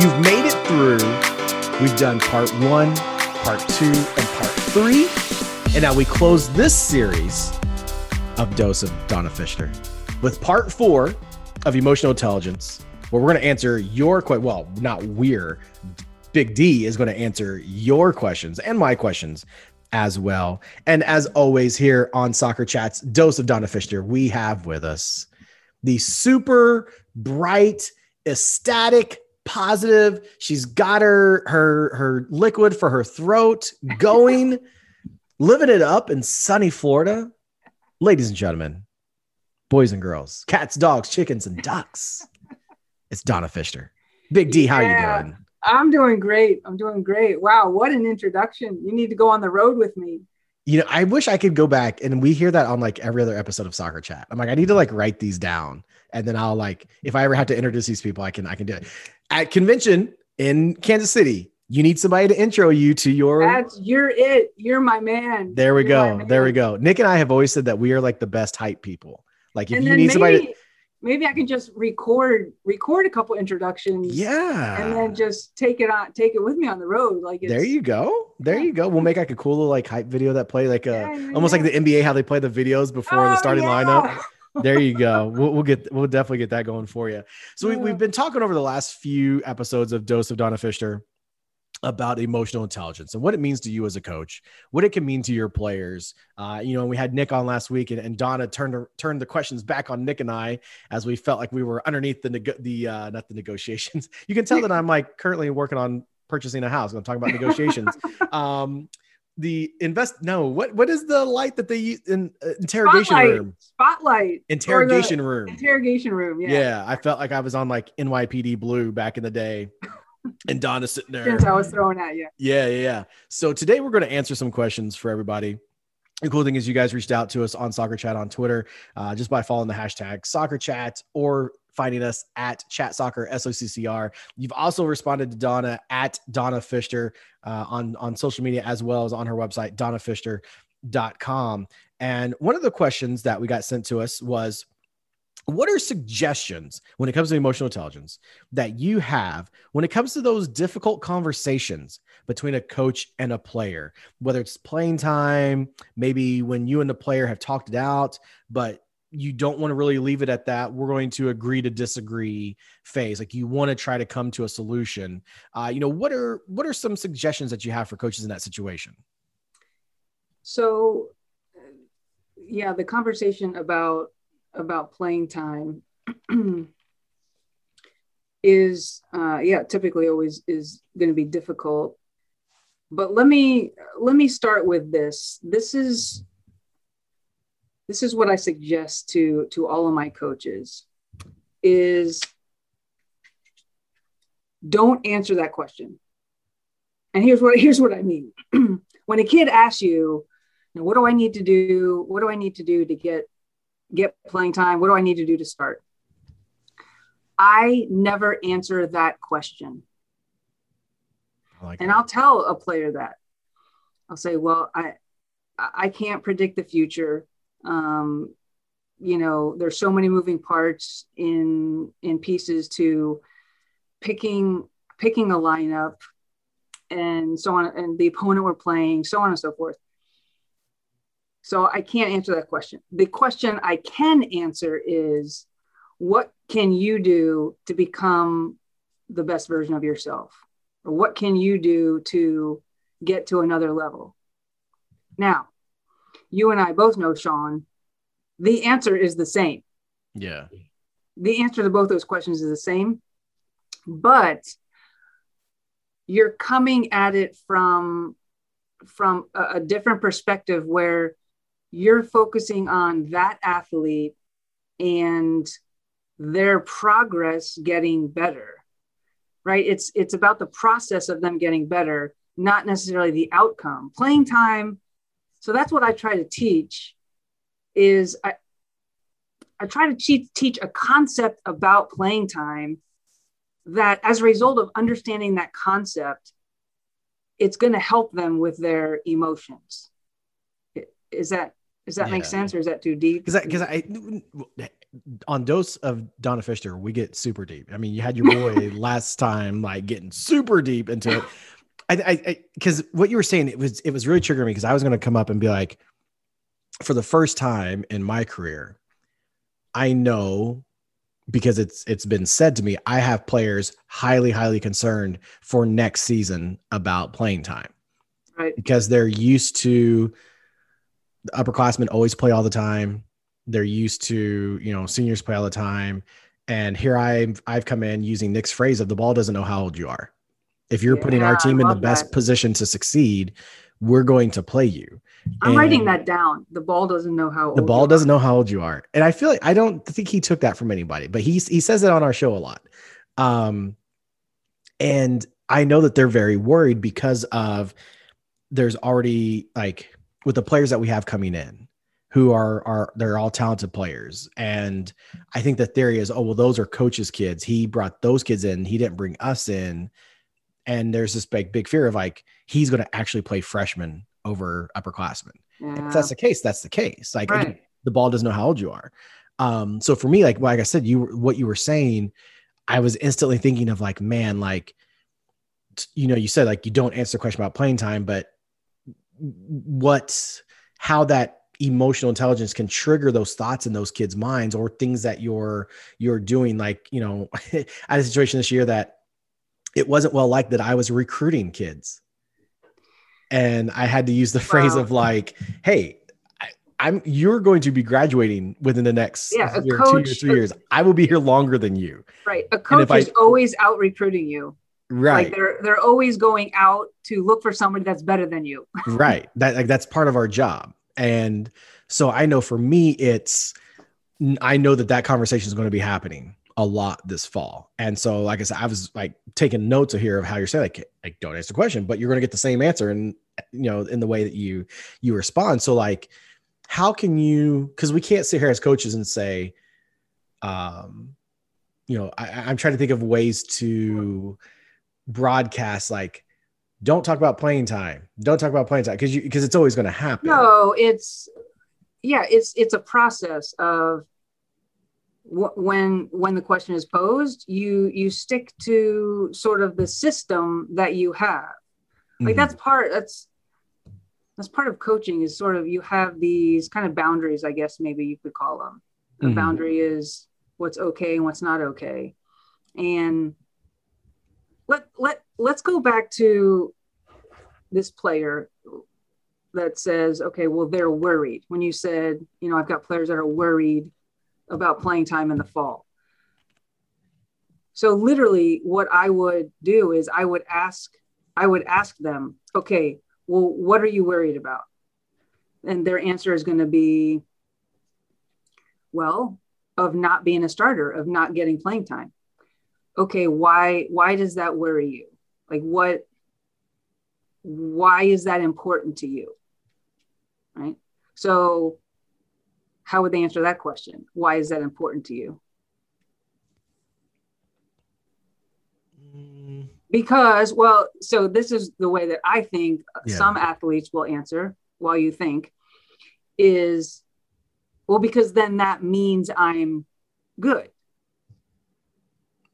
you've made it through. We've done part one, part two, and part three. And now we close this series of Dose of Donna Fisher with part four of Emotional Intelligence, where we're going to answer your question. Well, not we're. Big D is going to answer your questions and my questions as well. And as always, here on Soccer Chats, Dose of Donna Fisher, we have with us the super bright, ecstatic, positive. She's got her her her liquid for her throat going, living it up in sunny Florida. Ladies and gentlemen, boys and girls, cats, dogs, chickens, and ducks. It's Donna Fisher. Big D, how yeah. you doing? I'm doing great. I'm doing great. Wow, what an introduction. You need to go on the road with me. You know, I wish I could go back and we hear that on like every other episode of Soccer Chat. I'm like, I need to like write these down. And then I'll like, if I ever have to introduce these people, I can I can do it. At convention in Kansas City, you need somebody to intro you to your That's you're it. You're my man. There we you're go. There we go. Nick and I have always said that we are like the best hype people. Like if and you need maybe, somebody to, maybe I can just record record a couple introductions. Yeah. And then just take it on take it with me on the road. Like there you go. There yeah. you go. We'll make like a cool little like hype video that play like a yeah, yeah, almost like the NBA how they play the videos before oh, the starting lineup. there you go. We'll, we'll, get we'll definitely get that going for you. So we, we've been talking over the last few episodes of Dose of Donna Fisher about emotional intelligence and what it means to you as a coach, what it can mean to your players. Uh, you know, we had Nick on last week, and, and Donna turned turned the questions back on Nick and I as we felt like we were underneath the neg- the uh, not the negotiations. You can tell that I'm like currently working on purchasing a house. I'm talking about negotiations. um, the invest no what what is the light that they use in uh, interrogation spotlight, room spotlight interrogation room interrogation room yeah yeah i felt like i was on like nypd blue back in the day and Donna's sitting there. Since I was throwing at you. Yeah, yeah, yeah. So today we're going to answer some questions for everybody. The cool thing is you guys reached out to us on Soccer Chat on Twitter uh, just by following the hashtag Soccer Chat or finding us at Chat Soccer SOCCR. You've also responded to Donna at Donna Fisher uh, on on social media as well as on her website donnafisher.com. And one of the questions that we got sent to us was what are suggestions when it comes to emotional intelligence that you have when it comes to those difficult conversations between a coach and a player whether it's playing time maybe when you and the player have talked it out but you don't want to really leave it at that. We're going to agree to disagree phase. Like you want to try to come to a solution. Uh, you know what are what are some suggestions that you have for coaches in that situation? So yeah the conversation about about playing time is uh, yeah typically always is going to be difficult. But let me let me start with this. This is this is what i suggest to to all of my coaches is don't answer that question and here's what here's what i mean when a kid asks you what do i need to do what do i need to do to get get playing time? What do I need to do to start? I never answer that question. Like and that. I'll tell a player that. I'll say, well, I I can't predict the future. Um, you know, there's so many moving parts in in pieces to picking picking a lineup and so on and the opponent we're playing, so on and so forth. So I can't answer that question. The question I can answer is what can you do to become the best version of yourself? Or what can you do to get to another level? Now, you and I both know, Sean, the answer is the same. Yeah. The answer to both those questions is the same, but you're coming at it from from a, a different perspective where you're focusing on that athlete and their progress getting better right it's it's about the process of them getting better not necessarily the outcome playing time so that's what i try to teach is i i try to teach, teach a concept about playing time that as a result of understanding that concept it's going to help them with their emotions is that does that yeah. make sense, or is that too deep? Because because I, on dose of Donna Fisher, we get super deep. I mean, you had your boy last time like getting super deep into it. I, because what you were saying, it was it was really triggering me because I was going to come up and be like, for the first time in my career, I know because it's it's been said to me, I have players highly highly concerned for next season about playing time, right? Because they're used to the upperclassmen always play all the time. They're used to you know seniors play all the time, and here I've I've come in using Nick's phrase of the ball doesn't know how old you are. If you're yeah, putting our team in the best that. position to succeed, we're going to play you. I'm and writing that down. The ball doesn't know how the ball doesn't know how old you are, and I feel like I don't think he took that from anybody, but he he says it on our show a lot. Um, and I know that they're very worried because of there's already like with the players that we have coming in who are are they're all talented players and i think the theory is oh well those are coaches kids he brought those kids in he didn't bring us in and there's this big big fear of like he's going to actually play freshman over upperclassmen. Yeah. If that's the case, that's the case. Like right. again, the ball doesn't know how old you are. Um, so for me, like like I said, you what you were saying, I was instantly thinking of like, man, like you know, you said like you don't answer the question about playing time, but what how that emotional intelligence can trigger those thoughts in those kids' minds or things that you're you're doing. Like, you know, I had a situation this year that it wasn't well liked that I was recruiting kids. And I had to use the phrase wow. of like, hey, I, am you're going to be graduating within the next yeah, year, coach, two years, three years. I will be here longer than you. Right. A coach is I, always out recruiting you. Right. Like they're they're always going out to look for somebody that's better than you. right. That like that's part of our job. And so I know for me, it's I know that that conversation is going to be happening a lot this fall. And so, like I said, I was like taking notes here of how you're saying, like, like don't answer the question, but you're going to get the same answer, and you know, in the way that you you respond. So, like, how can you? Because we can't sit here as coaches and say, um, you know, I, I'm trying to think of ways to broadcast like don't talk about playing time don't talk about playing time because you because it's always going to happen no it's yeah it's it's a process of when when the question is posed you you stick to sort of the system that you have like mm-hmm. that's part that's that's part of coaching is sort of you have these kind of boundaries i guess maybe you could call them the mm-hmm. boundary is what's okay and what's not okay and let let let's go back to this player that says okay well they're worried when you said you know i've got players that are worried about playing time in the fall. So literally what I would do is I would ask I would ask them, okay, well what are you worried about? And their answer is going to be well, of not being a starter, of not getting playing time. Okay, why why does that worry you? Like what why is that important to you? Right? So how would they answer that question? Why is that important to you? Mm. Because, well, so this is the way that I think yeah. some athletes will answer while you think is, well, because then that means I'm good.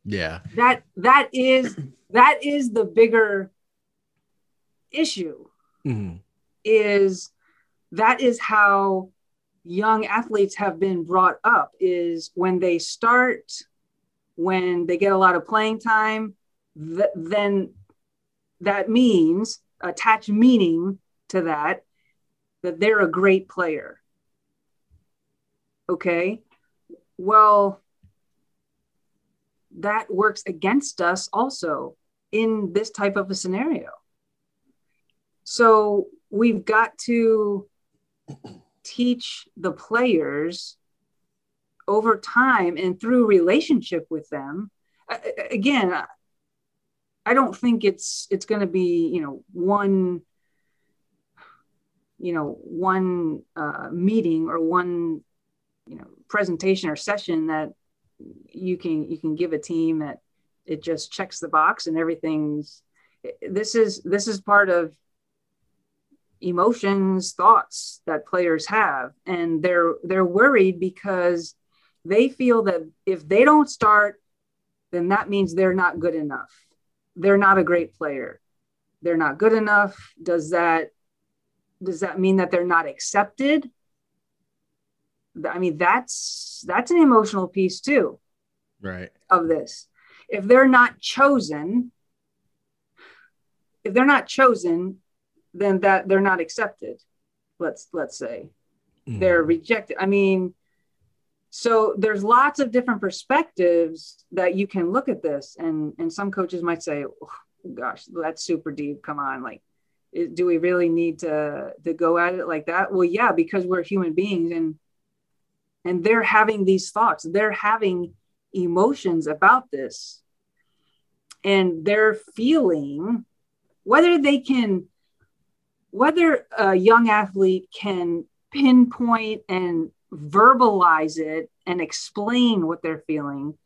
Yeah. That that is that is the bigger issue. Mm-hmm. Is that is how young athletes have been brought up is when they start when they get a lot of playing time th- then that means attach meaning to that that they're a great player. Okay? Well that works against us also in this type of a scenario. So we've got to teach the players over time and through relationship with them. Again i don't think it's it's going to be you know one you know one uh, meeting or one you know presentation or session that you can you can give a team that it just checks the box and everything's this is this is part of emotions thoughts that players have and they're they're worried because they feel that if they don't start, then that means they're not good enough. They're not a great player. They're not good enough. Does that does that mean that they're not accepted? I mean, that's that's an emotional piece too. Right. Of this. If they're not chosen, if they're not chosen, then that they're not accepted. Let's let's say. Mm. They're rejected. I mean, so there's lots of different perspectives that you can look at this and and some coaches might say oh, gosh that's super deep come on like do we really need to to go at it like that well yeah because we're human beings and and they're having these thoughts they're having emotions about this and they're feeling whether they can whether a young athlete can pinpoint and verbalize it and explain what they're feeling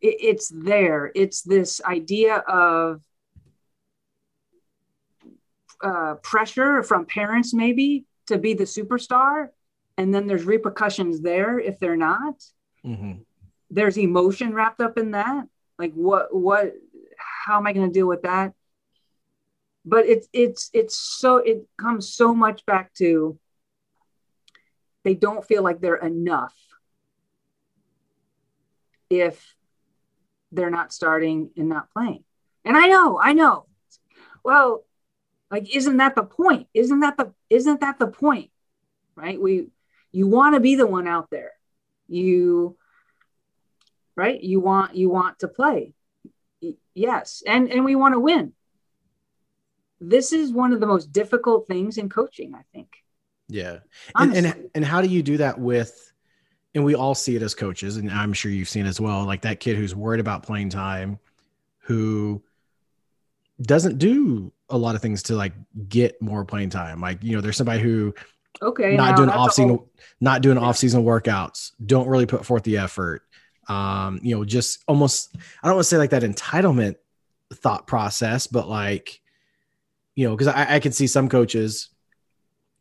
it, it's there. It's this idea of uh, pressure from parents maybe to be the superstar and then there's repercussions there if they're not. Mm-hmm. there's emotion wrapped up in that. Like what what how am i going to deal with that but it's it's it's so it comes so much back to they don't feel like they're enough if they're not starting and not playing. And I know, I know. Well, like isn't that the point? Isn't that the isn't that the point? Right? We you want to be the one out there. You right? You want you want to play. Yes. And and we want to win. This is one of the most difficult things in coaching, I think. Yeah. And, and, and how do you do that with, and we all see it as coaches, and I'm sure you've seen as well, like that kid who's worried about playing time, who doesn't do a lot of things to like get more playing time. Like, you know, there's somebody who okay not doing off season not doing yeah. off season workouts, don't really put forth the effort. Um, you know, just almost I don't want to say like that entitlement thought process, but like, you know, because I, I can see some coaches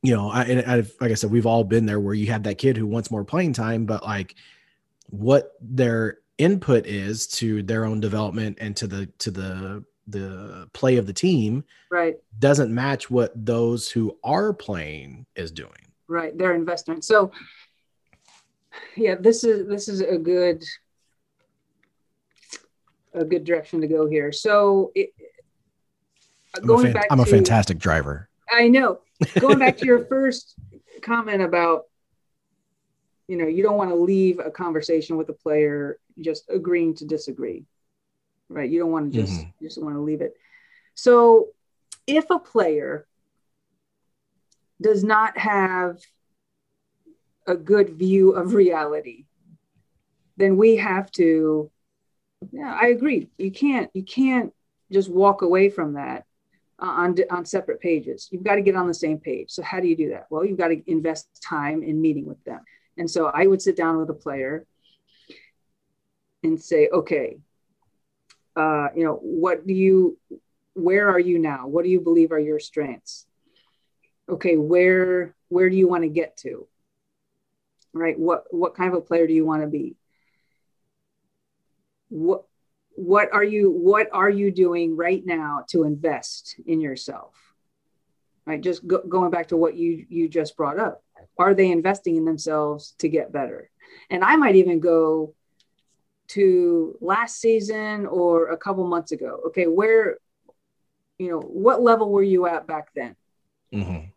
you know, I, and I've, like I said, we've all been there where you have that kid who wants more playing time, but like what their input is to their own development and to the to the the play of the team right. doesn't match what those who are playing is doing. Right. Their investment so yeah this is this is a good a good direction to go here. So it, going I'm, a, fan, I'm to, a fantastic driver. I know. Going back to your first comment about you know you don't want to leave a conversation with a player just agreeing to disagree right? You don't want to just mm-hmm. just want to leave it. So if a player does not have a good view of reality then we have to yeah i agree. You can't you can't just walk away from that on, on separate pages. You've got to get on the same page. So how do you do that? Well, you've got to invest time in meeting with them. And so I would sit down with a player and say, okay, uh, you know, what do you, where are you now? What do you believe are your strengths? Okay, where where do you want to get to? Right? What what kind of a player do you want to be? What what are you what are you doing right now to invest in yourself? Right just go, going back to what you you just brought up. Are they investing in themselves to get better? And i might even go to last season or a couple months ago. Okay where you know what level were you at back then? Mm-hmm.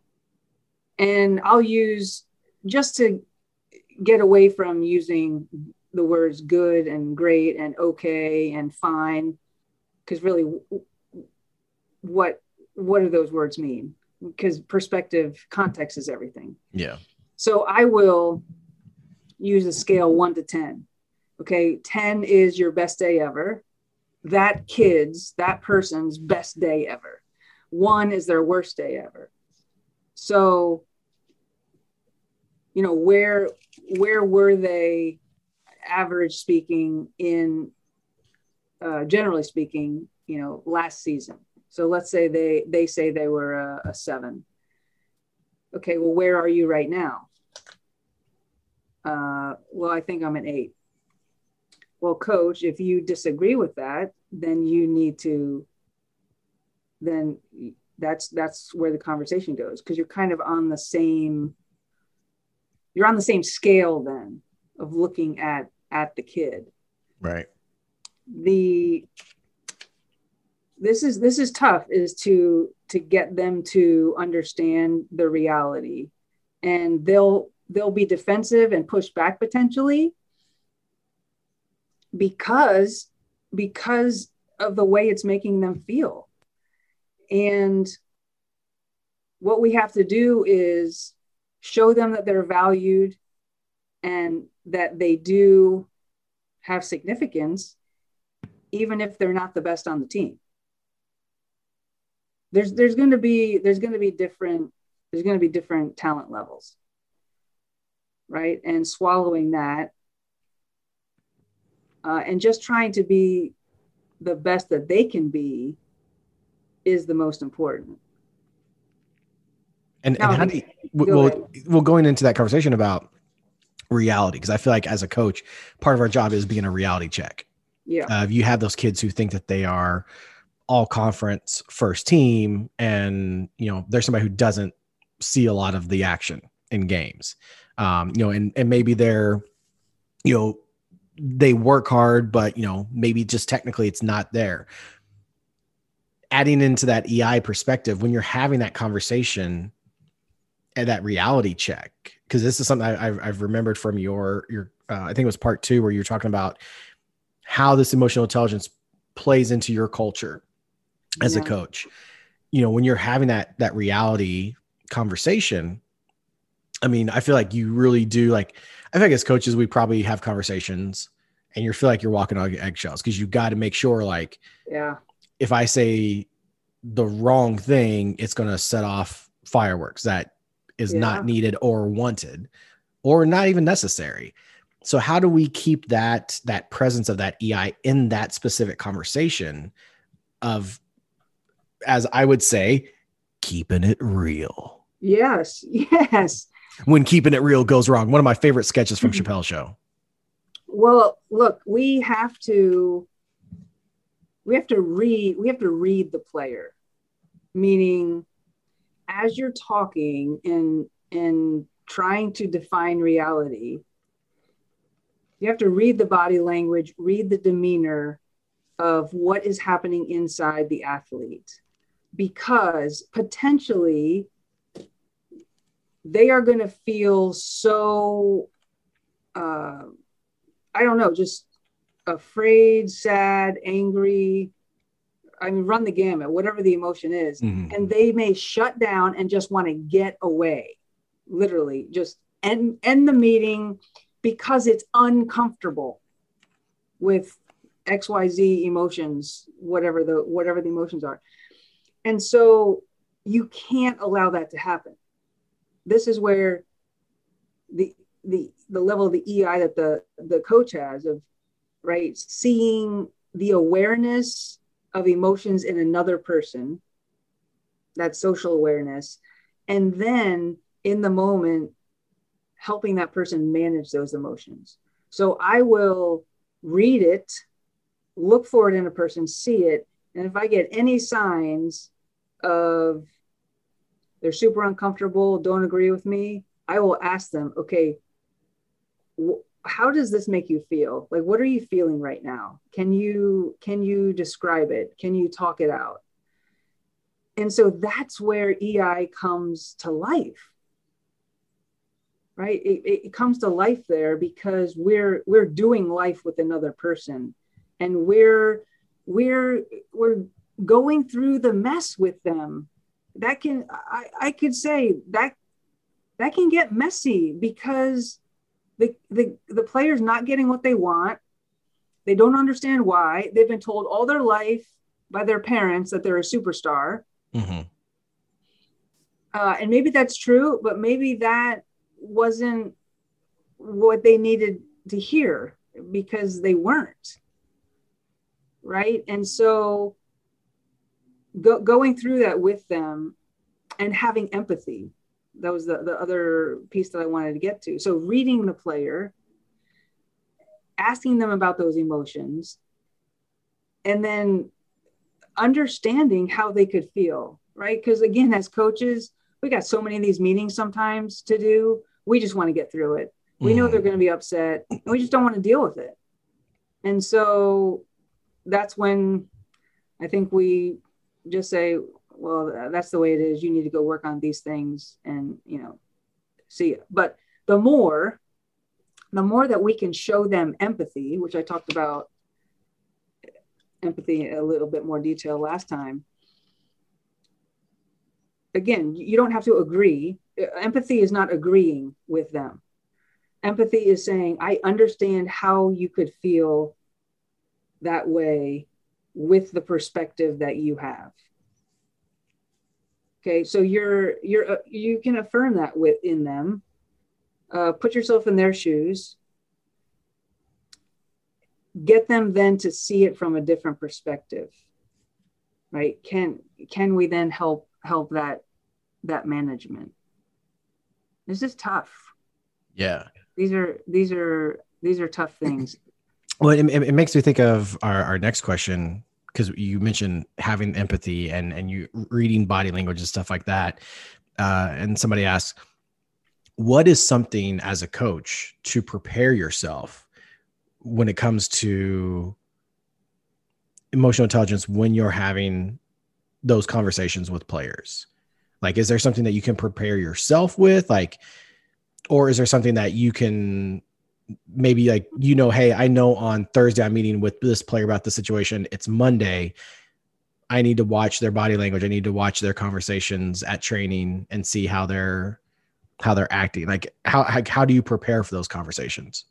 and i'll use just to get away from using the words good and great and okay and fine because really what what do those words mean? Because perspective context is everything. Yeah. So i will use a scale 1 to 10 okay? 10 is your best day ever. That kid's that person's best day ever. 1 is their worst day ever. So you know where where were they average speaking in uh, generally speaking you know last season. So let's say they they say they were a, a seven. Okay well where are you right now? Uh, well, I think I'm an eight. Well, coach, if you disagree with that, then you need to, then that's that's where the conversation goes because you're kind of on the same you're on the same scale then of looking at at the kid. Right. The this is this is tough is to to get them to understand the reality. And they'll they'll be defensive and push back potentially because because of the way it's making them feel. And what we have to do is show them that they're valued and that they do have significance, even if they're not the best on the team. There's there's going to be there's going to be different there's going to be different talent levels, right? And swallowing that, uh, and just trying to be the best that they can be is the most important. And, and how do you, well, well, going into that conversation about reality, because I feel like as a coach, part of our job is being a reality check. Yeah. Uh, you have those kids who think that they are all conference first team, and you know, there's somebody who doesn't see a lot of the action in games. Um, you know, and and maybe they're, you know, they work hard, but you know, maybe just technically it's not there adding into that EI perspective when you're having that conversation and that reality check, because this is something I, have remembered from your your uh, I think it was part two where you're talking about how this emotional intelligence plays into your culture as yeah. a coach. You know, when you're having that that reality conversation, I mean, I feel like you really do like. I think as coaches, we probably have conversations, and you feel like you're walking on eggshells because you got to make sure, like, yeah, if I say the wrong thing, it's going to set off fireworks that is yeah. not needed or wanted or not even necessary. So how do we keep that that presence of that EI in that specific conversation of as I would say keeping it real. Yes. Yes. When keeping it real goes wrong. One of my favorite sketches from mm-hmm. Chappelle show. Well, look, we have to we have to read we have to read the player meaning as you're talking and and trying to define reality you have to read the body language read the demeanor of what is happening inside the athlete because potentially they are going to feel so uh, i don't know just afraid, sad, angry. I mean, run the gamut, whatever the emotion is. Mm-hmm. And they may shut down and just want to get away, literally, just end, end the meeting because it's uncomfortable with XYZ emotions, whatever the whatever the emotions are. And so you can't allow that to happen. This is where the the the level of the EI that the the coach has of right? Seeing the awareness of emotions in another person, that social awareness, and then in the moment, helping that person manage those emotions. So I will read it, look for it in a person, see it, and if I get any signs of they're super uncomfortable, don't agree with me, I will ask them, okay, how does this make you feel? Like what are you feeling right now? Can you can you describe it? Can you talk it out? And so that's where ei comes to life. Right? It, it comes to life there because we're we're doing life with another person. And we're we're we're going through the mess with them. That can i i could say that that can get messy because the, the, the player's not getting what they want. They don't understand why. They've been told all their life by their parents that they're a superstar. Mm-hmm. Uh, and maybe that's true, but maybe that wasn't what they needed to hear because they weren't. Right. And so go, going through that with them and having empathy that was the, the other piece that I wanted to get to. So reading the player, asking them about those emotions, and then understanding how they could feel, right? Because again, as coaches, we got so many of these meetings sometimes to do. We just want to get through it. We know they're mm. going to be upset, and we just don't want to deal with it. And so that's when I think we just say, well, that's the way it is. You need to go work on these things and, you know, see it. But the more, the more that we can show them empathy, which I talked about empathy a little bit more detail last time. Again, you don't have to agree. Uh, empathy is not agreeing with them. Empathy is saying, I understand how you could feel that way with the perspective that you have. Okay, so you're you're uh, you can affirm that within them. Uh, put yourself in their shoes. Get them then to see it from a different perspective. Right? Can can we then help help that that management? This is tough. Yeah. These are these are these are tough things. Well, it, it makes me think of our, our next question because you mentioned having empathy and and you reading body language and stuff like that. Uh, and somebody asks, what is something as a coach to prepare yourself when it comes to emotional intelligence when you're having those conversations with players? Like, is there something that you can prepare yourself with? Like, or is there something that you can maybe like you know hey i know on thursday i'm meeting with this player about the situation. It's monday. I need to watch their body language. I need to watch their conversations at training and see how they're how they're acting. Like how how, do you prepare for those conversations?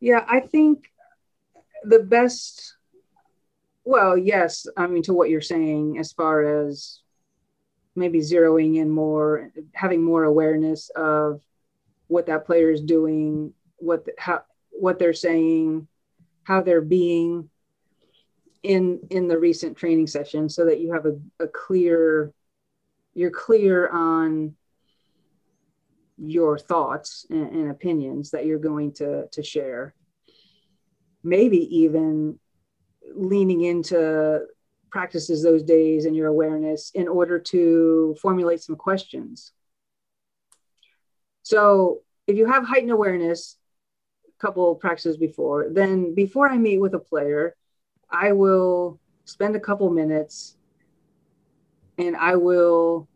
Yeah i think the best well yes i mean to what you're saying as far as maybe zeroing in more having more awareness of what that player is doing, what how what they're saying, how they're being in in the recent training session, so that you have a, a clear you're clear on your thoughts and, and opinions that you're going to to share. Maybe even leaning into practices those days and your awareness in order to formulate some questions so if you have heightened awareness, a couple practices before, then before I meet with a player, I will spend a couple minutes and I will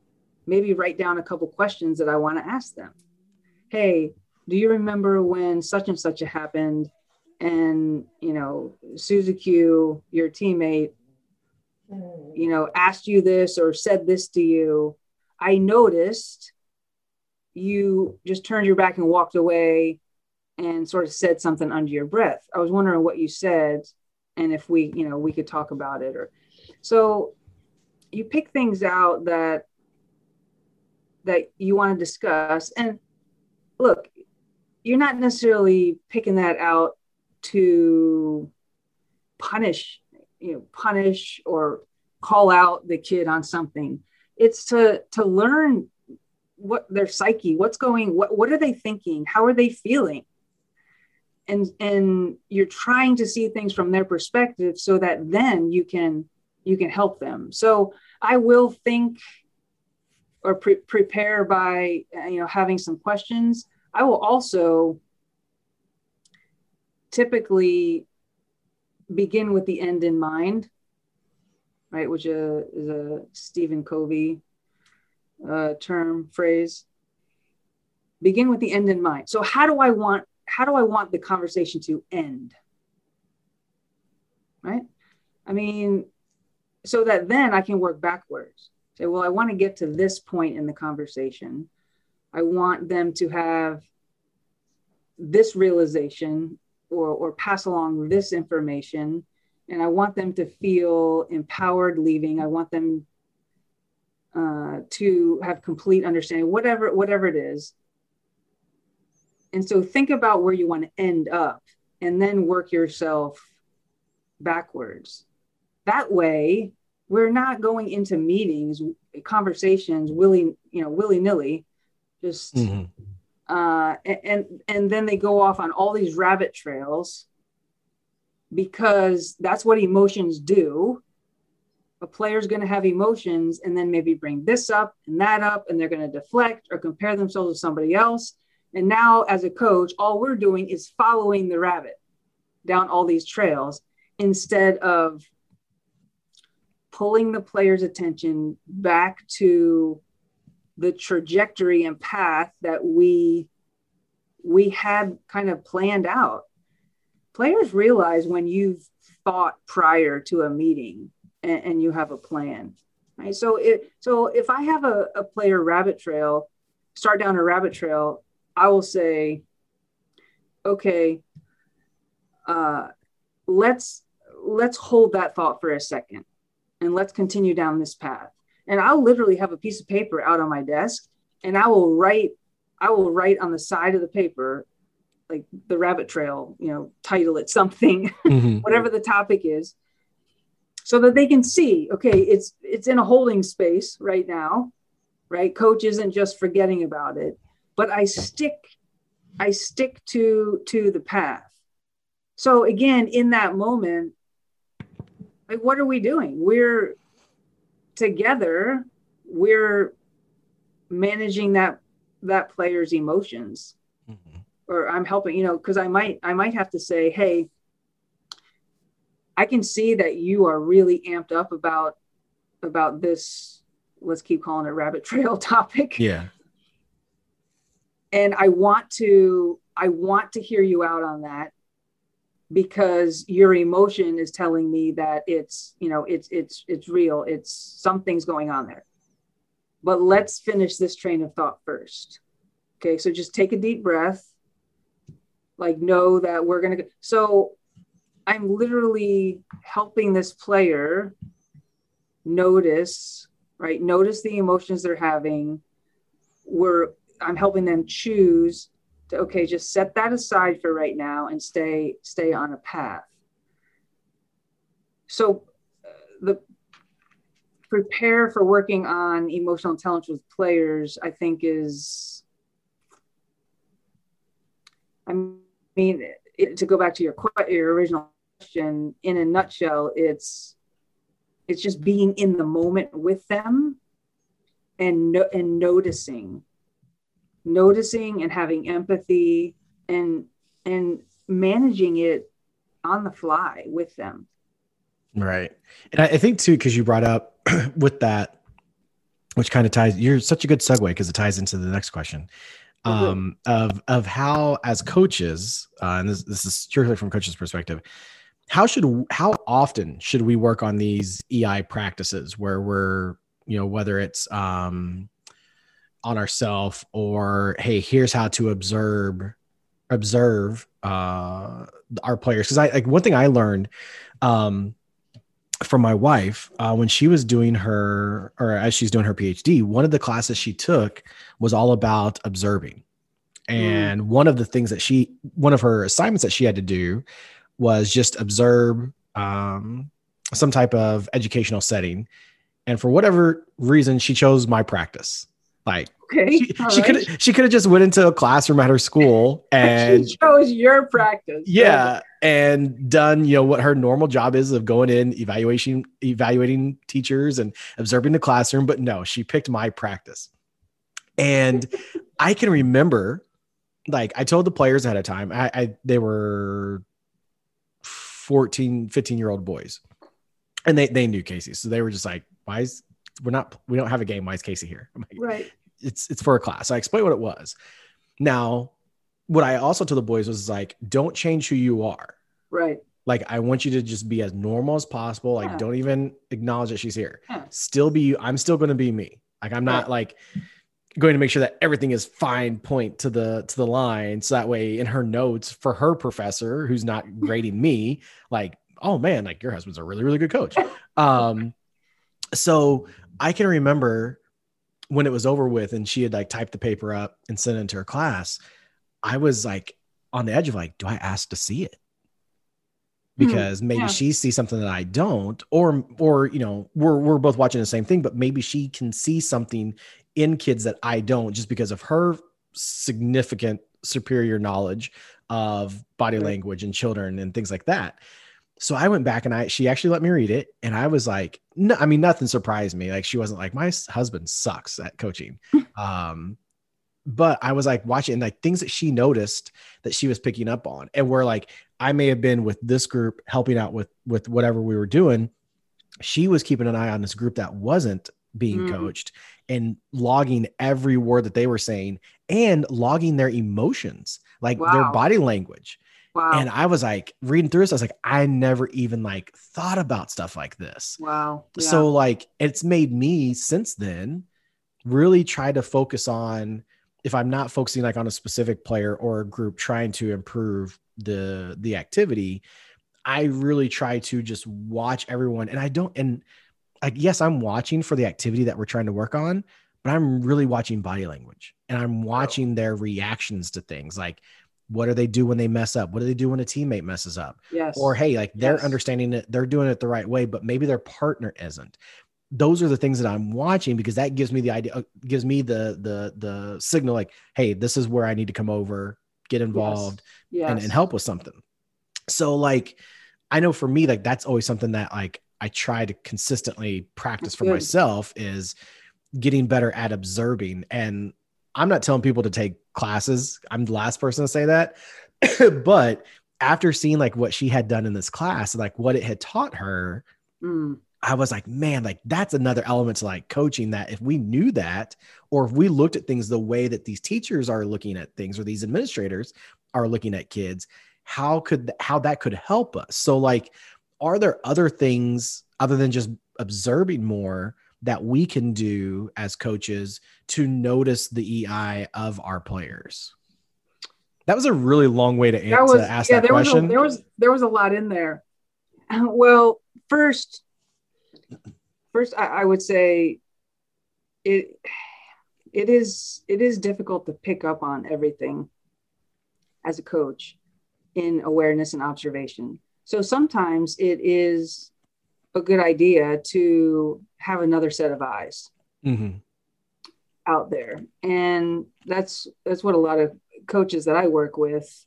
maybe write down a couple questions that I want to ask them. Hey, do you remember when such and such happened? And you know, Suzuki, your teammate, you know, asked you this or said this to you. I noticed you just turned your back and walked away and sort of said something under your breath. I was wondering what you said and if we, you know, we could talk about it or so you pick things out that that you want to discuss and look, you're not necessarily picking that out to punish, you know, punish or call out the kid on something. It's to to learn what their psyche what's going what what are they thinking? How are they feeling? And and you're trying to see things from their perspective so that then you can you can help them. So i will think or pre- prepare by you know having some questions. I will also typically begin with the end in mind right? Which uh, is a stephen covey uh, term phrase begin with the end in mind. So how do i want how do i want the conversation to end? Right? I mean so that then i can work backwards. Say well i want to get to this point in the conversation. I want them to have this realization or, or pass along this information. And i want them to feel empowered leaving. I want them uh, to have complete understanding, whatever whatever it is. And so think about where you want to end up, and then work yourself backwards. That way, we're not going into meetings, conversations, willy, you know, willy nilly, just, mm-hmm. uh, and, and then they go off on all these rabbit trails because that's what emotions do. A player's going to have emotions and then maybe bring this up and that up, and they're going to deflect or compare themselves to somebody else. And now, as a coach, all we're doing is following the rabbit down all these trails instead of pulling the player's attention back to the trajectory and path that we we had kind of planned out players realize when you've thought prior to a meeting and, and you have a plan right? So it so if i have a, a player rabbit trail start down a rabbit trail i will say okay uh, let's let's hold that thought for a second and let's continue down this path. And i'll literally have a piece of paper out on my desk and i will write i will write on the side of the paper like the rabbit trail you know title it something mm-hmm. whatever the topic is so that they can see okay it's it's in a holding space right now right? Coach isn't just forgetting about it but i stick i stick to to the path. So again in that moment like what are we doing? We're together. We're managing that that player's emotions. Mm-hmm. or i'm helping you know because i might i might have to say hey i can see that you are really amped up about about this let's keep calling it rabbit trail topic. Yeah. And i want to i want to hear you out on that because your emotion is telling me that it's you know it's it's it's real. It's something's going on there. But let's finish this train of thought first. Okay so just take a deep breath. Like know that we're going to so i'm literally helping this player notice right? Notice the emotions they're having. We're i'm helping them choose to okay just set that aside for right now and stay stay on a path. So uh, the prepare for working on emotional intelligence with players i think is i mean it, to go back to your your original question in a nutshell it's it's just being in the moment with them and no, and noticing noticing and having empathy and and managing it on the fly with them. Right. And i, think too because you brought up with that which kind of ties you're such a good segue because it ties into the next question um, of of how as coaches uh, and this, this is strictly from coaches perspective how should how often should we work on these ei practices where we're you know whether it's um on ourselves or hey here's how to observe observe uh our players? Because i like one thing i learned um from my wife uh, when she was doing her or as she's doing her phd one of the classes she took was all about observing mm. and mm. one of the things that she one of her assignments that she had to do was just observe um, some type of educational setting and for whatever reason she chose my practice like okay, she, she could she could have just went into a classroom at her school and she chose your practice. Yeah, and done you know what her normal job is of going in evaluation evaluating teachers and observing the classroom. But no, she picked my practice, and I can remember like I told the players ahead of time. I, I they were 14, 15 year old boys, and they they knew Casey, so they were just like, why is we're not we don't have a game. Why is Casey here? Like, right. It's it's for a class. I explained what it was. Now, what I also told the boys was like, don't change who you are. Right. Like I want you to just be as normal as possible. Like yeah. don't even acknowledge that she's here. Yeah. Still be you. I'm still going to be me. Like I'm not like going to make sure that everything is fine point to the to the line so that way in her notes for her professor who's not grading me like oh man like your husband's a really really good coach um so I can remember when it was over with and she had like typed the paper up and sent it to her class. I was like on the edge of like, do I ask to see it? Hmm. because maybe Yeah. she sees something that I don't, or or you know, we're we're both watching the same thing, but maybe she can see something in kids that I don't just because of her significant superior knowledge of body Right. language and children and things like that. So I went back and I she actually let me read it. And I was like no I mean nothing surprised me. Like she wasn't like my husband sucks at coaching. Um but I was like watching like things that she noticed that she was picking up on and where like I may have been with this group helping out with with whatever we were doing. She was keeping an eye on this group that wasn't being Mm. coached and logging every word that they were saying and logging their emotions like their body language Wow. and I was like reading through this, I was like, I never even like thought about stuff like this. wow. Yeah. So like it's made me since then really try to focus on if I'm not focusing like on a specific player or a group trying to improve the the activity, I really try to just watch everyone and I don't and like yes, I'm watching for the activity that we're trying to work on, but I'm really watching body language and I'm watching their reactions to things like what do they do when they mess up? What do they do when a teammate messes up? yes. or hey like they're Yes. understanding it they're doing it the right way but maybe their partner isn't those are the things that i'm watching because that gives me the idea uh, gives me the the the signal like hey this is where i need to come over get involved yes. and, and help with something so like i know for me like that's always something that like i try to consistently practice That's for good. myself is getting better at observing and i'm not telling people to take classes i'm the last person to say that but after seeing like what she had done in this class like what it had taught her Mm. I was like, man, like that's another element to like coaching that if we knew that, or if we looked at things the way that these teachers are looking at things or these administrators are looking at kids, how could how that could help us? So like, are there other things other than just observing more that we can do as coaches to notice the EI of our players? That was a really long way to, answer that was ask yeah that there was a, question. there was there was a lot in there well first first I, I would say it it is it is difficult to pick up on everything as a coach in awareness and observation so sometimes it is a good idea to have another set of eyes Mhm. out there and that's that's what a lot of coaches that i work with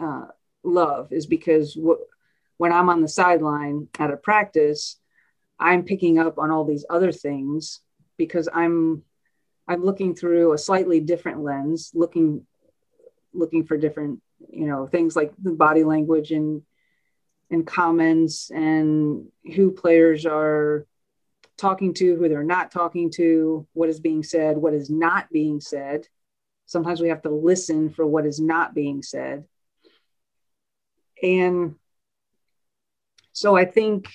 uh, love is because what when i'm on the sideline at a practice i'm picking up on all these other things because i'm i'm looking through a slightly different lens looking looking for different you know things like the body language and and comments and who players are talking to, who they're not talking to, what is being said, what is not being said. Sometimes we have to listen for what is not being said. And so I think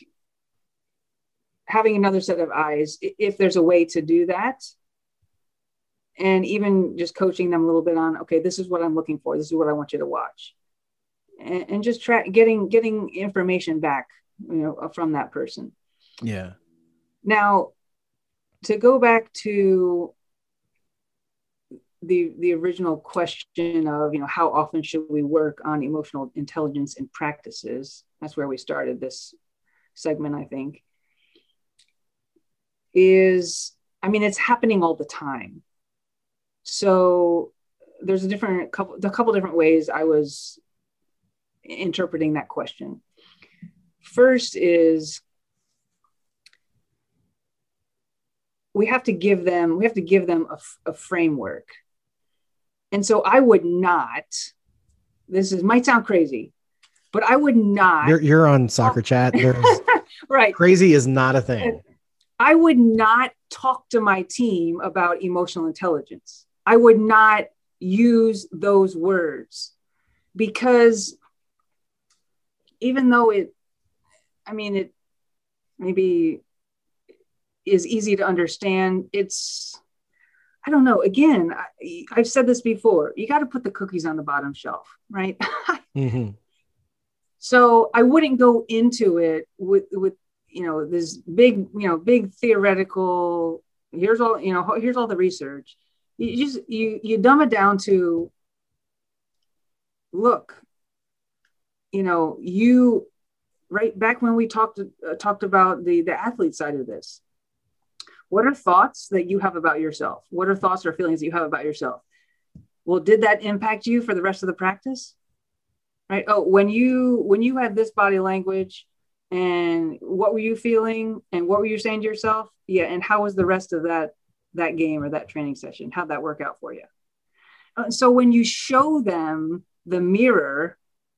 having another set of eyes, if there's a way to do that, and even just coaching them a little bit on, okay, this is what I'm looking for, this is what I want you to watch, and, and just try getting getting information back, you know, from that person. Yeah. Now, to go back to the the original question of you know how often should we work on emotional intelligence and practices? That's where we started this segment, I think. Is I mean it's happening all the time. So there's a different couple a couple different ways I was interpreting that question. First is we have to give them we have to give them a, a framework and so i would not this is might sound crazy but i would not You're, you're on soccer chat. Right crazy is not a thing. i would not talk to my team about emotional intelligence i would not use those words because even though it i mean it maybe is easy to understand it's i don't know. Again I, i've said this before you got to put the cookies on the bottom shelf right? Mhm. so i wouldn't go into it with with you know this big you know big theoretical here's all you know here's all the research. You just you you dumb it down to look you know you right back when we talked uh, talked about the the athlete side of this what are thoughts that you have about yourself? What are thoughts or feelings that you have about yourself? Well did that impact you for the rest of the practice? Right? Oh when you when you had this body language and what were you feeling and what were you saying to yourself? Yeah and how was the rest of that that game or that training session? How'd that work out for you? Uh, so when you show them the mirror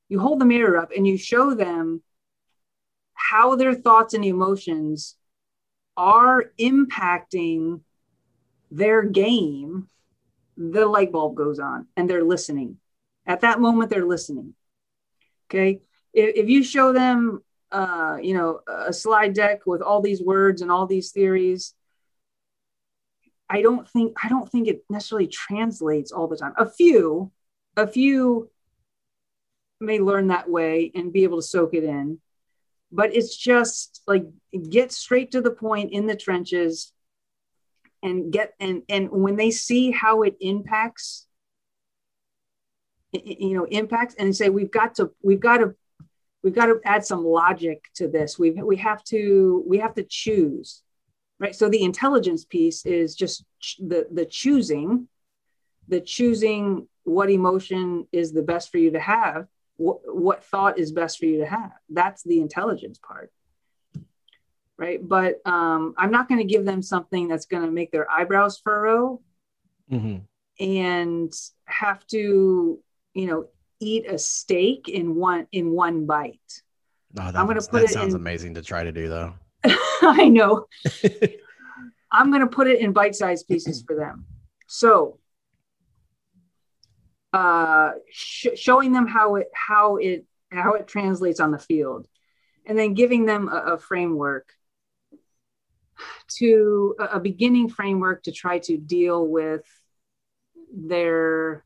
you hold the mirror up and you show them how their thoughts and emotions are impacting their game. The light bulb goes on and they're listening. At that moment they're listening. Okay? If, if you show them uh, you know a slide deck with all these words and all these theories i don't think i don't think it necessarily translates all the time. A few a few may learn that way and be able to soak it in. But it's just like get straight to the point in the trenches and get and and when they see how it impacts you know impacts and say we've got to we've got to we've got to add some logic to this. We we have to we have to choose right? So the intelligence piece is just the the choosing the choosing what emotion is the best for you to have what, what thought is best for you to have that's the intelligence part right but um, i'm not going to give them something that's going to make their eyebrows furrow mm-hmm. and have to you know eat a steak in one in one bite. Oh, I'm going to put that sounds in, amazing to try to do though. I know. I'm going to put it in bite-sized pieces for them. So, uh, sh- showing them how it how it how it translates on the field, and then giving them a, a framework to a, a beginning framework to try to deal with their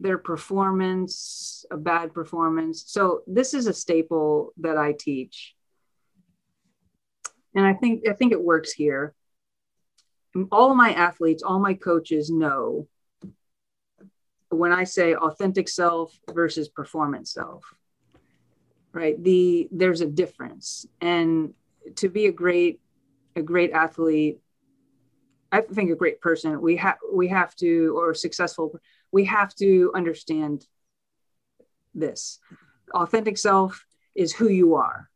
their performance, a bad performance. So this is a staple that I teach. And I think I think it works here. All my athletes, all my coaches know when I say authentic self versus performance self. Right? The there's a difference. And to be a great a great athlete, I think a great person, we have we have to or successful we have to understand this authentic self is who you are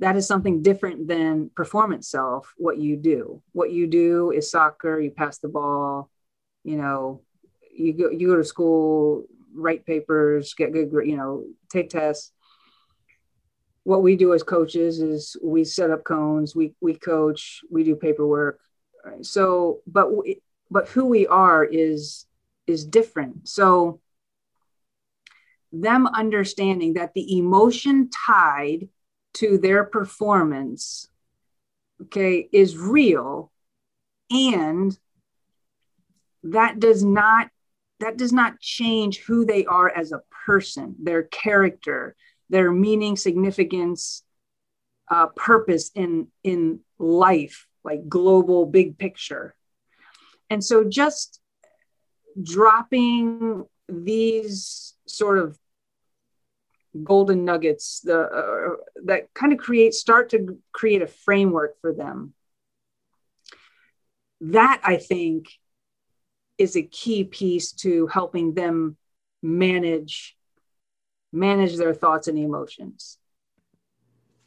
that is something different than performance self what you do what you do is soccer you pass the ball you know you go you go to school write papers get good you know take tests what we do as coaches is we set up cones we we coach we do paperwork so but we, but who we are is is different. So, them understanding that the emotion tied to their performance, okay, is real and that does not that does not change who they are as a person their character their meaning significance uh, purpose in in life like global big picture. And so just dropping these sort of golden nuggets the uh, that kind of create start to create a framework for them that i think is a key piece to helping them manage manage their thoughts and emotions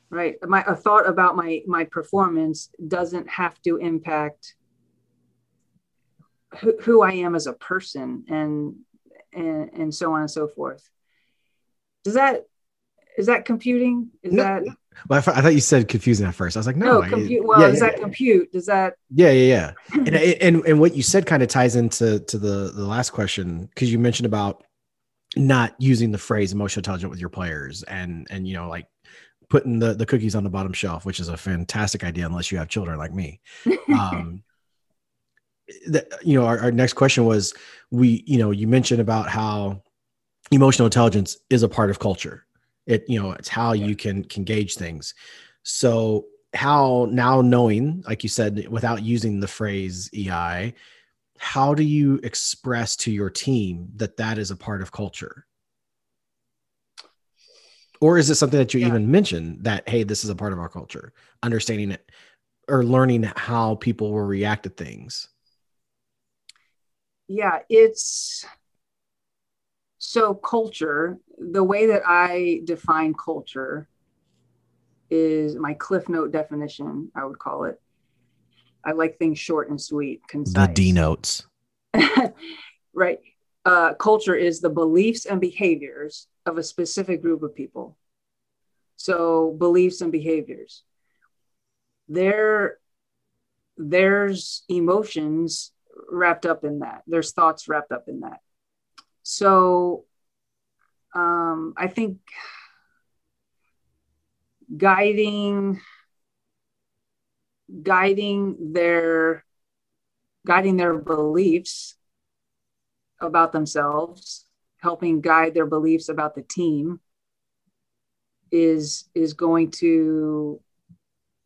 right my a thought about my my performance doesn't have to impact who, who I am as a person and, and and so on and so forth. Does that is that computing? Is no, that well, I, thought you said confusing at first. I was like, no. no compute. Well, yeah, is yeah, that compute? Does that? Yeah, yeah, yeah. and, and and what you said kind of ties into to the the last question because you mentioned about not using the phrase emotional intelligent with your players and and you know like putting the the cookies on the bottom shelf, which is a fantastic idea unless you have children like me. Um, that you know our, our next question was we you know you mentioned about how emotional intelligence is a part of culture it you know it's how you can can gauge things. So how now knowing like you said without using the phrase ei how do you express to your team that that is a part of culture? Or is it something that you yeah. even mention that hey this is a part of our culture? Understanding it or learning how people will react to things? Yeah it's so culture the way that i define culture is my cliff note definition i would call it i like things short and sweet concise. the d notes right uh, culture is the beliefs and behaviors of a specific group of people. So beliefs and behaviors. There, there's emotions wrapped up in that. There's thoughts wrapped up in that. So um, I think guiding guiding their guiding their beliefs about themselves, helping guide their beliefs about the team is is going to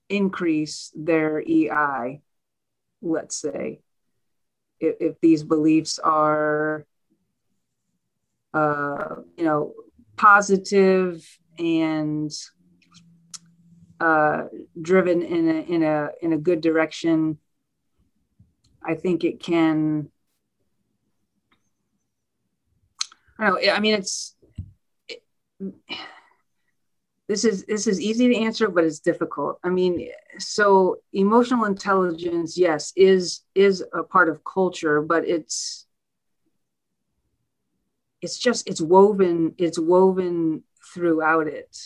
increase their EI, let's say. If, if these beliefs are uh, you know, positive and uh, driven in a in a in a good direction, I think it can I don't know. I mean, it's it, this is this is easy to answer, but it's difficult. I mean, so emotional intelligence, yes, is is a part of culture, but it's it's just it's woven it's woven throughout it.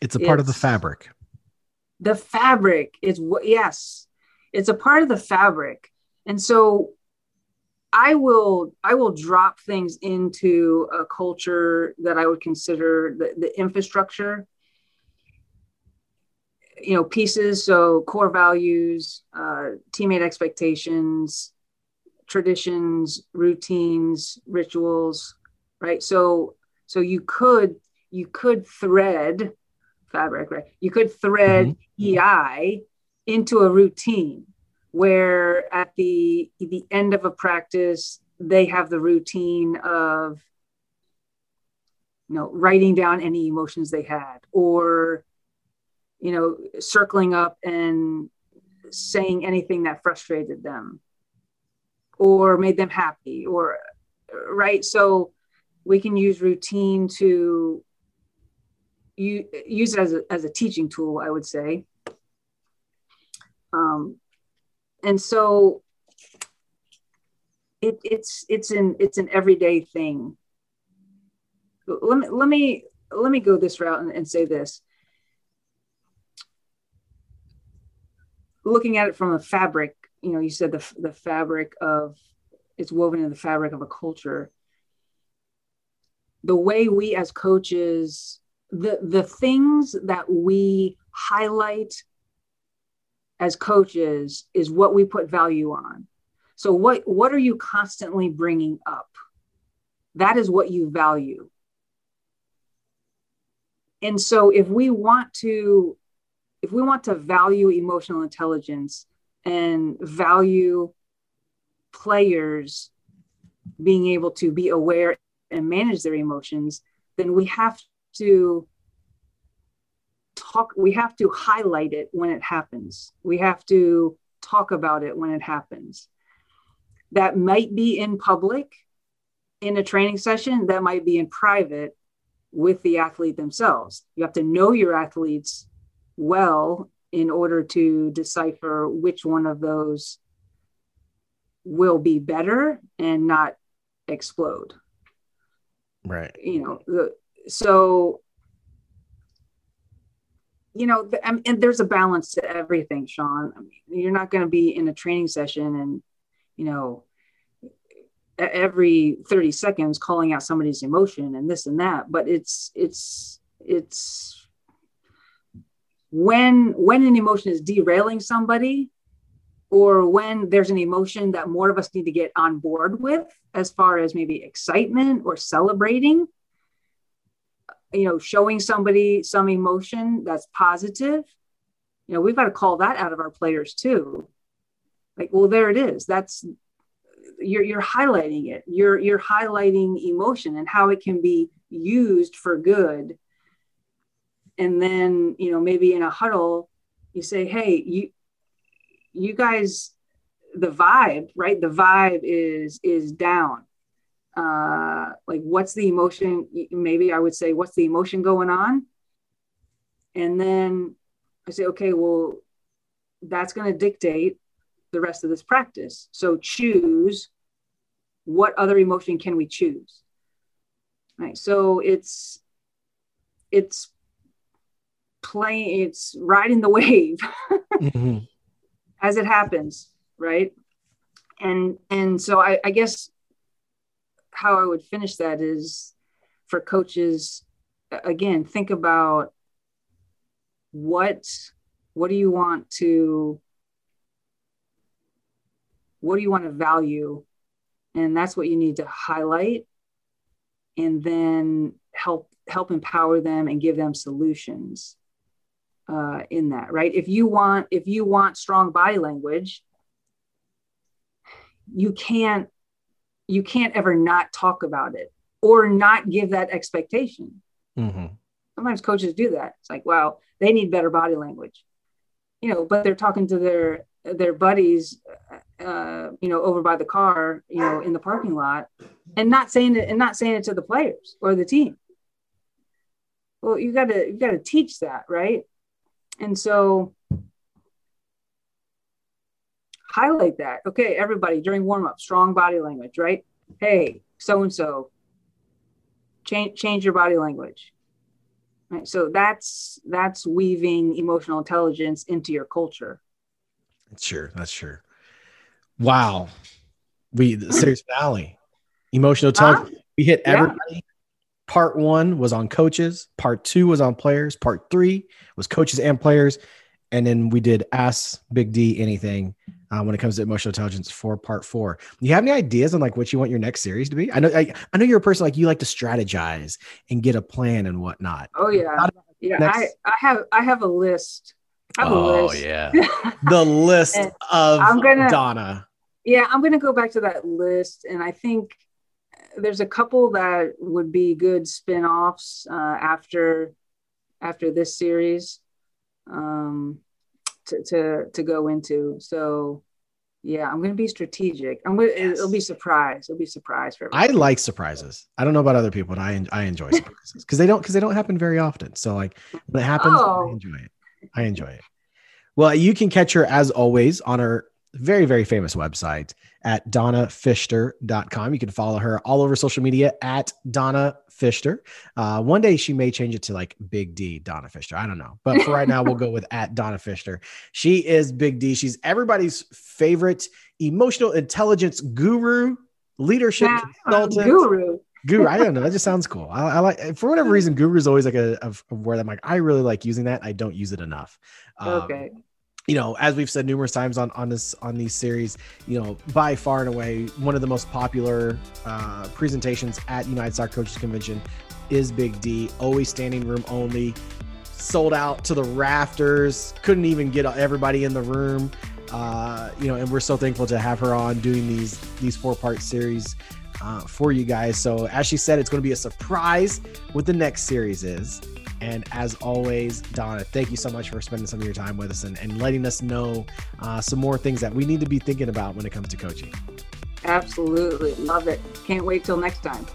It's a part it's, of the fabric. The fabric is what yes, it's a part of the fabric, and so I will I will drop things into a culture that I would consider the, the infrastructure, you know, pieces. So core values, uh, teammate expectations, traditions, routines, rituals, right? So so you could you could thread fabric, right? You could thread mm-hmm. EI into a routine where at the the end of a practice they have the routine of you know writing down any emotions they had or you know circling up and saying anything that frustrated them or made them happy or right so we can use routine to use it as a, as a teaching tool i would say. Um, and so it, it's it's an it's an everyday thing. Let me let me let me go this route and, and say this. Looking at it from a fabric you know you said the, the fabric of it's woven in the fabric of a culture the way we as coaches the the things that we highlight as coaches is what we put value on. So what what are you constantly bringing up? That is what you value. And so if we want to if we want to value emotional intelligence and value players being able to be aware and manage their emotions, then we have to talk we have to highlight it when it happens. We have to talk about it when it happens. That might be in public in a training session that might be in private with the athlete themselves. You have to know your athletes well in order to decipher which one of those will be better and not explode right you know the, so you know, and there's a balance to everything, Sean. I mean, you're not going to be in a training session and, you know, every 30 seconds calling out somebody's emotion and this and that. But it's, it's, it's when, when an emotion is derailing somebody or when there's an emotion that more of us need to get on board with as far as maybe excitement or celebrating you know showing somebody some emotion that's positive you know we've got to call that out of our players too. Like well there it is. That's you're you're highlighting it. You're you're highlighting emotion and how it can be used for good. And then you know maybe in a huddle you say hey you you guys the vibe right? The vibe is is down. Uh like what's the emotion? Maybe i would say what's the emotion going on? And then i say okay well that's going to dictate the rest of this practice. So choose what other emotion can we choose? Right so it's it's playing it's riding the wave. Mm-hmm. As it happens right? And and so I, I guess how i would finish that is for coaches again think about what what do you want to what do you want to value? And that's what you need to highlight and then help help empower them and give them solutions uh, in that right? If you want if you want strong body language you can't you can't ever not talk about it or not give that expectation. Mm-hmm. sometimes coaches do that. It's like wow they need better body language you know but they're talking to their their buddies uh, you know over by the car you know in the parking lot and not saying it and not saying it to the players or the team. Well you got to you got to teach that right and so highlight that. Okay, everybody during warm up, strong body language, right? Hey, so and so, change change your body language. Right. So that's that's weaving emotional intelligence into your culture. That's sure. That's sure. Wow. We the series finale. Emotional intelligence. Huh? We hit everybody. Yeah. Part one was on coaches. Part two was on players. Part three was coaches and players. And then we did Ask Big D anything uh, when it comes to emotional intelligence for part four. Do you have any ideas on like what you want your next series to be? I know I, I know you're a person like you like to strategize and get a plan and whatnot. Oh yeah, yeah. Next... I I have I have a list. Have oh list. yeah, the list of I'm gonna, Donna. Yeah, I'm gonna go back to that list, and I think there's a couple that would be good spin-offs uh, after after this series um, to, to to go into. So yeah, I'm going to be strategic. I'm going yes. it'll be surprise. It'll be surprise for everybody. I like surprises. I don't know about other people, but I, I enjoy surprises because they don't, because they don't happen very often. So like when it happens, oh. I enjoy it. I enjoy it. Well, you can catch her as always on her very, very famous website at donnapfister.com. You can follow her all over social media at Donna Pfister. Uh, one day she may change it to like Big D Donna Pfister. I don't know. But for right now, we'll go with at Donna Pfister. She is Big D. She's everybody's favorite emotional intelligence guru, leadership yeah, consultant. Guru. Guru, I don't know. That just sounds cool. I, I like for whatever reason, guru is always like a, a, a word I'm like, I really like using that. I don't use it enough. Um, okay you know, as we've said numerous times on on this on these series, you know, by far and away one of the most popular uh, presentations at United Soccer Coaches Convention is Big D. Always standing room only, sold out to the rafters. Couldn't even get everybody in the room. Uh, you know, and we're so thankful to have her on doing these these four part series uh, for you guys. So as she said, it's going to be a surprise what the next series is. And as always, Donna, thank you so much for spending some of your time with us and, and letting us know uh, some more things that we need to be thinking about when it comes to coaching. Absolutely. Love it. Can't wait till next time.